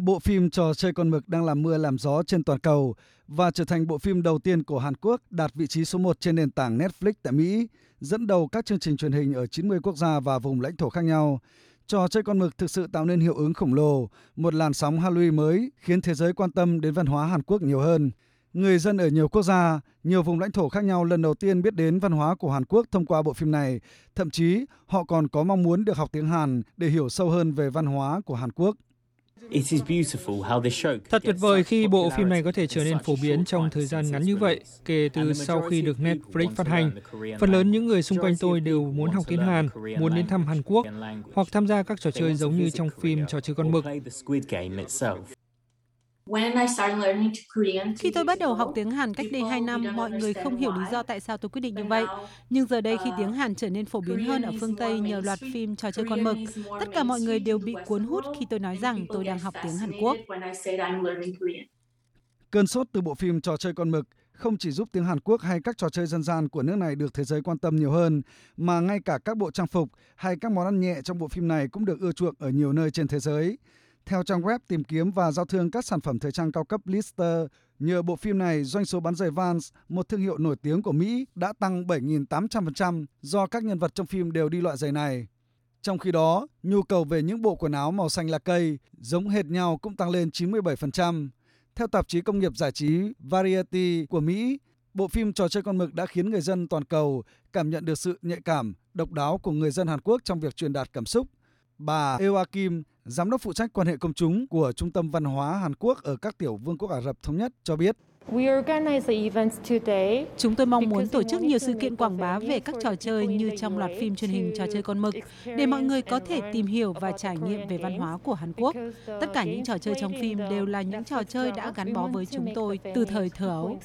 Bộ phim Trò chơi con mực đang làm mưa làm gió trên toàn cầu và trở thành bộ phim đầu tiên của Hàn Quốc đạt vị trí số 1 trên nền tảng Netflix tại Mỹ, dẫn đầu các chương trình truyền hình ở 90 quốc gia và vùng lãnh thổ khác nhau. Trò chơi con mực thực sự tạo nên hiệu ứng khổng lồ, một làn sóng Halloween mới khiến thế giới quan tâm đến văn hóa Hàn Quốc nhiều hơn. Người dân ở nhiều quốc gia, nhiều vùng lãnh thổ khác nhau lần đầu tiên biết đến văn hóa của Hàn Quốc thông qua bộ phim này. Thậm chí, họ còn có mong muốn được học tiếng Hàn để hiểu sâu hơn về văn hóa của Hàn Quốc. Thật tuyệt vời khi bộ phim này có thể trở nên phổ biến trong thời gian ngắn như vậy, kể từ sau khi được Netflix phát hành. Phần lớn những người xung quanh tôi đều muốn học tiếng Hàn, muốn đến thăm Hàn Quốc hoặc tham gia các trò chơi giống như trong phim trò chơi con mực. Khi tôi bắt đầu học tiếng Hàn cách đây 2 năm, mọi người không hiểu lý do tại sao tôi quyết định như vậy. Nhưng giờ đây khi tiếng Hàn trở nên phổ biến hơn ở phương Tây nhờ loạt phim trò chơi con mực, tất cả mọi người đều bị cuốn hút khi tôi nói rằng tôi đang học tiếng Hàn Quốc. Cơn sốt từ bộ phim trò chơi con mực không chỉ giúp tiếng Hàn Quốc hay các trò chơi dân gian của nước này được thế giới quan tâm nhiều hơn, mà ngay cả các bộ trang phục hay các món ăn nhẹ trong bộ phim này cũng được ưa chuộng ở nhiều nơi trên thế giới. Theo trang web tìm kiếm và giao thương các sản phẩm thời trang cao cấp Lister, nhờ bộ phim này, doanh số bán giày Vans, một thương hiệu nổi tiếng của Mỹ, đã tăng 7.800% do các nhân vật trong phim đều đi loại giày này. Trong khi đó, nhu cầu về những bộ quần áo màu xanh lá cây giống hệt nhau cũng tăng lên 97%. Theo tạp chí công nghiệp giải trí Variety của Mỹ, bộ phim trò chơi con mực đã khiến người dân toàn cầu cảm nhận được sự nhạy cảm, độc đáo của người dân Hàn Quốc trong việc truyền đạt cảm xúc. Bà Ewa Kim, giám đốc phụ trách quan hệ công chúng của Trung tâm Văn hóa Hàn Quốc ở các tiểu vương quốc Ả Rập Thống Nhất cho biết. Chúng tôi mong muốn tổ chức nhiều sự kiện quảng bá về các trò chơi như trong loạt phim truyền hình trò chơi con mực để mọi người có thể tìm hiểu và trải nghiệm về văn hóa của Hàn Quốc. Tất cả những trò chơi trong phim đều là những trò chơi đã gắn bó với chúng tôi từ thời thơ ấu.